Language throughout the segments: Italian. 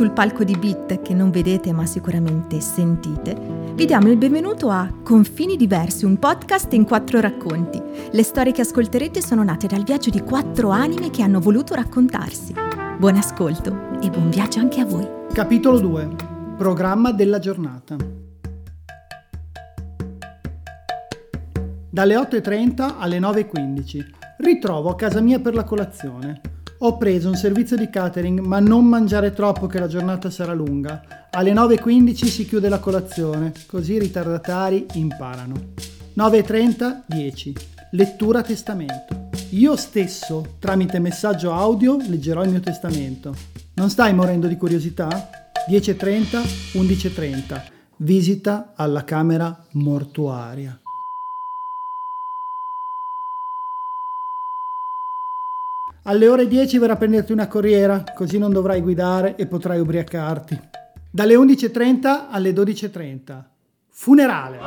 sul palco di Beat che non vedete ma sicuramente sentite, vi diamo il benvenuto a Confini Diversi, un podcast in quattro racconti. Le storie che ascolterete sono nate dal viaggio di quattro anime che hanno voluto raccontarsi. Buon ascolto e buon viaggio anche a voi. Capitolo 2. Programma della giornata. Dalle 8.30 alle 9.15. Ritrovo a casa mia per la colazione. Ho preso un servizio di catering, ma non mangiare troppo che la giornata sarà lunga. Alle 9.15 si chiude la colazione, così i ritardatari imparano. 9.30, 10. Lettura testamento. Io stesso, tramite messaggio audio, leggerò il mio testamento. Non stai morendo di curiosità? 10.30, 11.30. Visita alla camera mortuaria. Alle ore 10 verrà a prenderti una corriera, così non dovrai guidare e potrai ubriacarti. Dalle 11.30 alle 12.30. Funerale.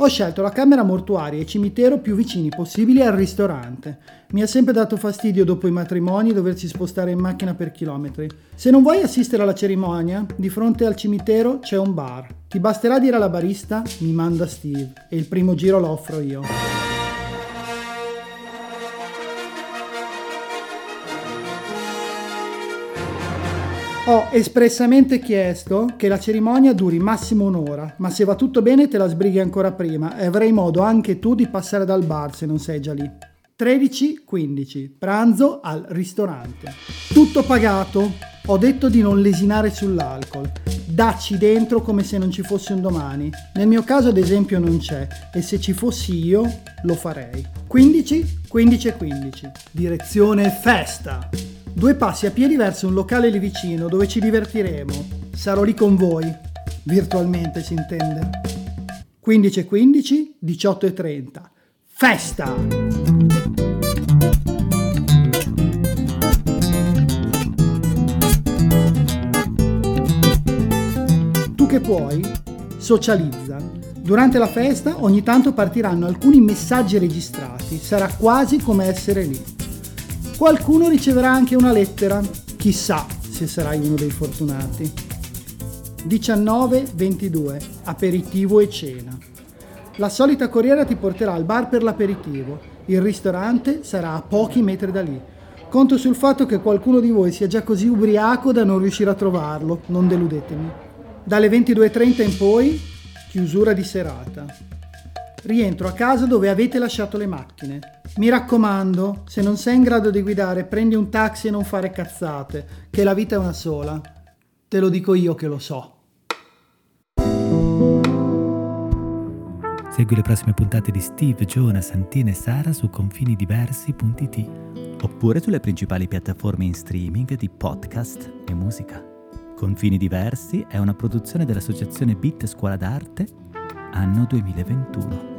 Ho scelto la camera mortuaria e cimitero più vicini possibili al ristorante. Mi ha sempre dato fastidio dopo i matrimoni doversi spostare in macchina per chilometri. Se non vuoi assistere alla cerimonia, di fronte al cimitero c'è un bar. Ti basterà dire alla barista mi manda Steve e il primo giro lo offro io. Ho espressamente chiesto che la cerimonia duri massimo un'ora, ma se va tutto bene te la sbrighi ancora prima e avrai modo anche tu di passare dal bar se non sei già lì. 13.15 Pranzo al ristorante. Tutto pagato. Ho detto di non lesinare sull'alcol. Dacci dentro come se non ci fosse un domani. Nel mio caso ad esempio non c'è e se ci fossi io lo farei. 15, 15 e 15. Direzione festa. Due passi a piedi verso un locale lì vicino dove ci divertiremo. Sarò lì con voi. Virtualmente si intende. 15 e 15, 18 e 30. Festa! Tu che puoi, socializza. Durante la festa ogni tanto partiranno alcuni messaggi registrati, sarà quasi come essere lì. Qualcuno riceverà anche una lettera, chissà se sarai uno dei fortunati. 19-22, aperitivo e cena. La solita corriera ti porterà al bar per l'aperitivo, il ristorante sarà a pochi metri da lì. Conto sul fatto che qualcuno di voi sia già così ubriaco da non riuscire a trovarlo, non deludetemi. Dalle 22.30 in poi, chiusura di serata. Rientro a casa dove avete lasciato le macchine. Mi raccomando, se non sei in grado di guidare, prendi un taxi e non fare cazzate, che la vita è una sola. Te lo dico io che lo so. Segui le prossime puntate di Steve, Jonah, Santina e Sara su confinidiversi.it oppure sulle principali piattaforme in streaming di podcast e musica. Confini Diversi è una produzione dell'associazione Bit Scuola d'Arte anno 2021.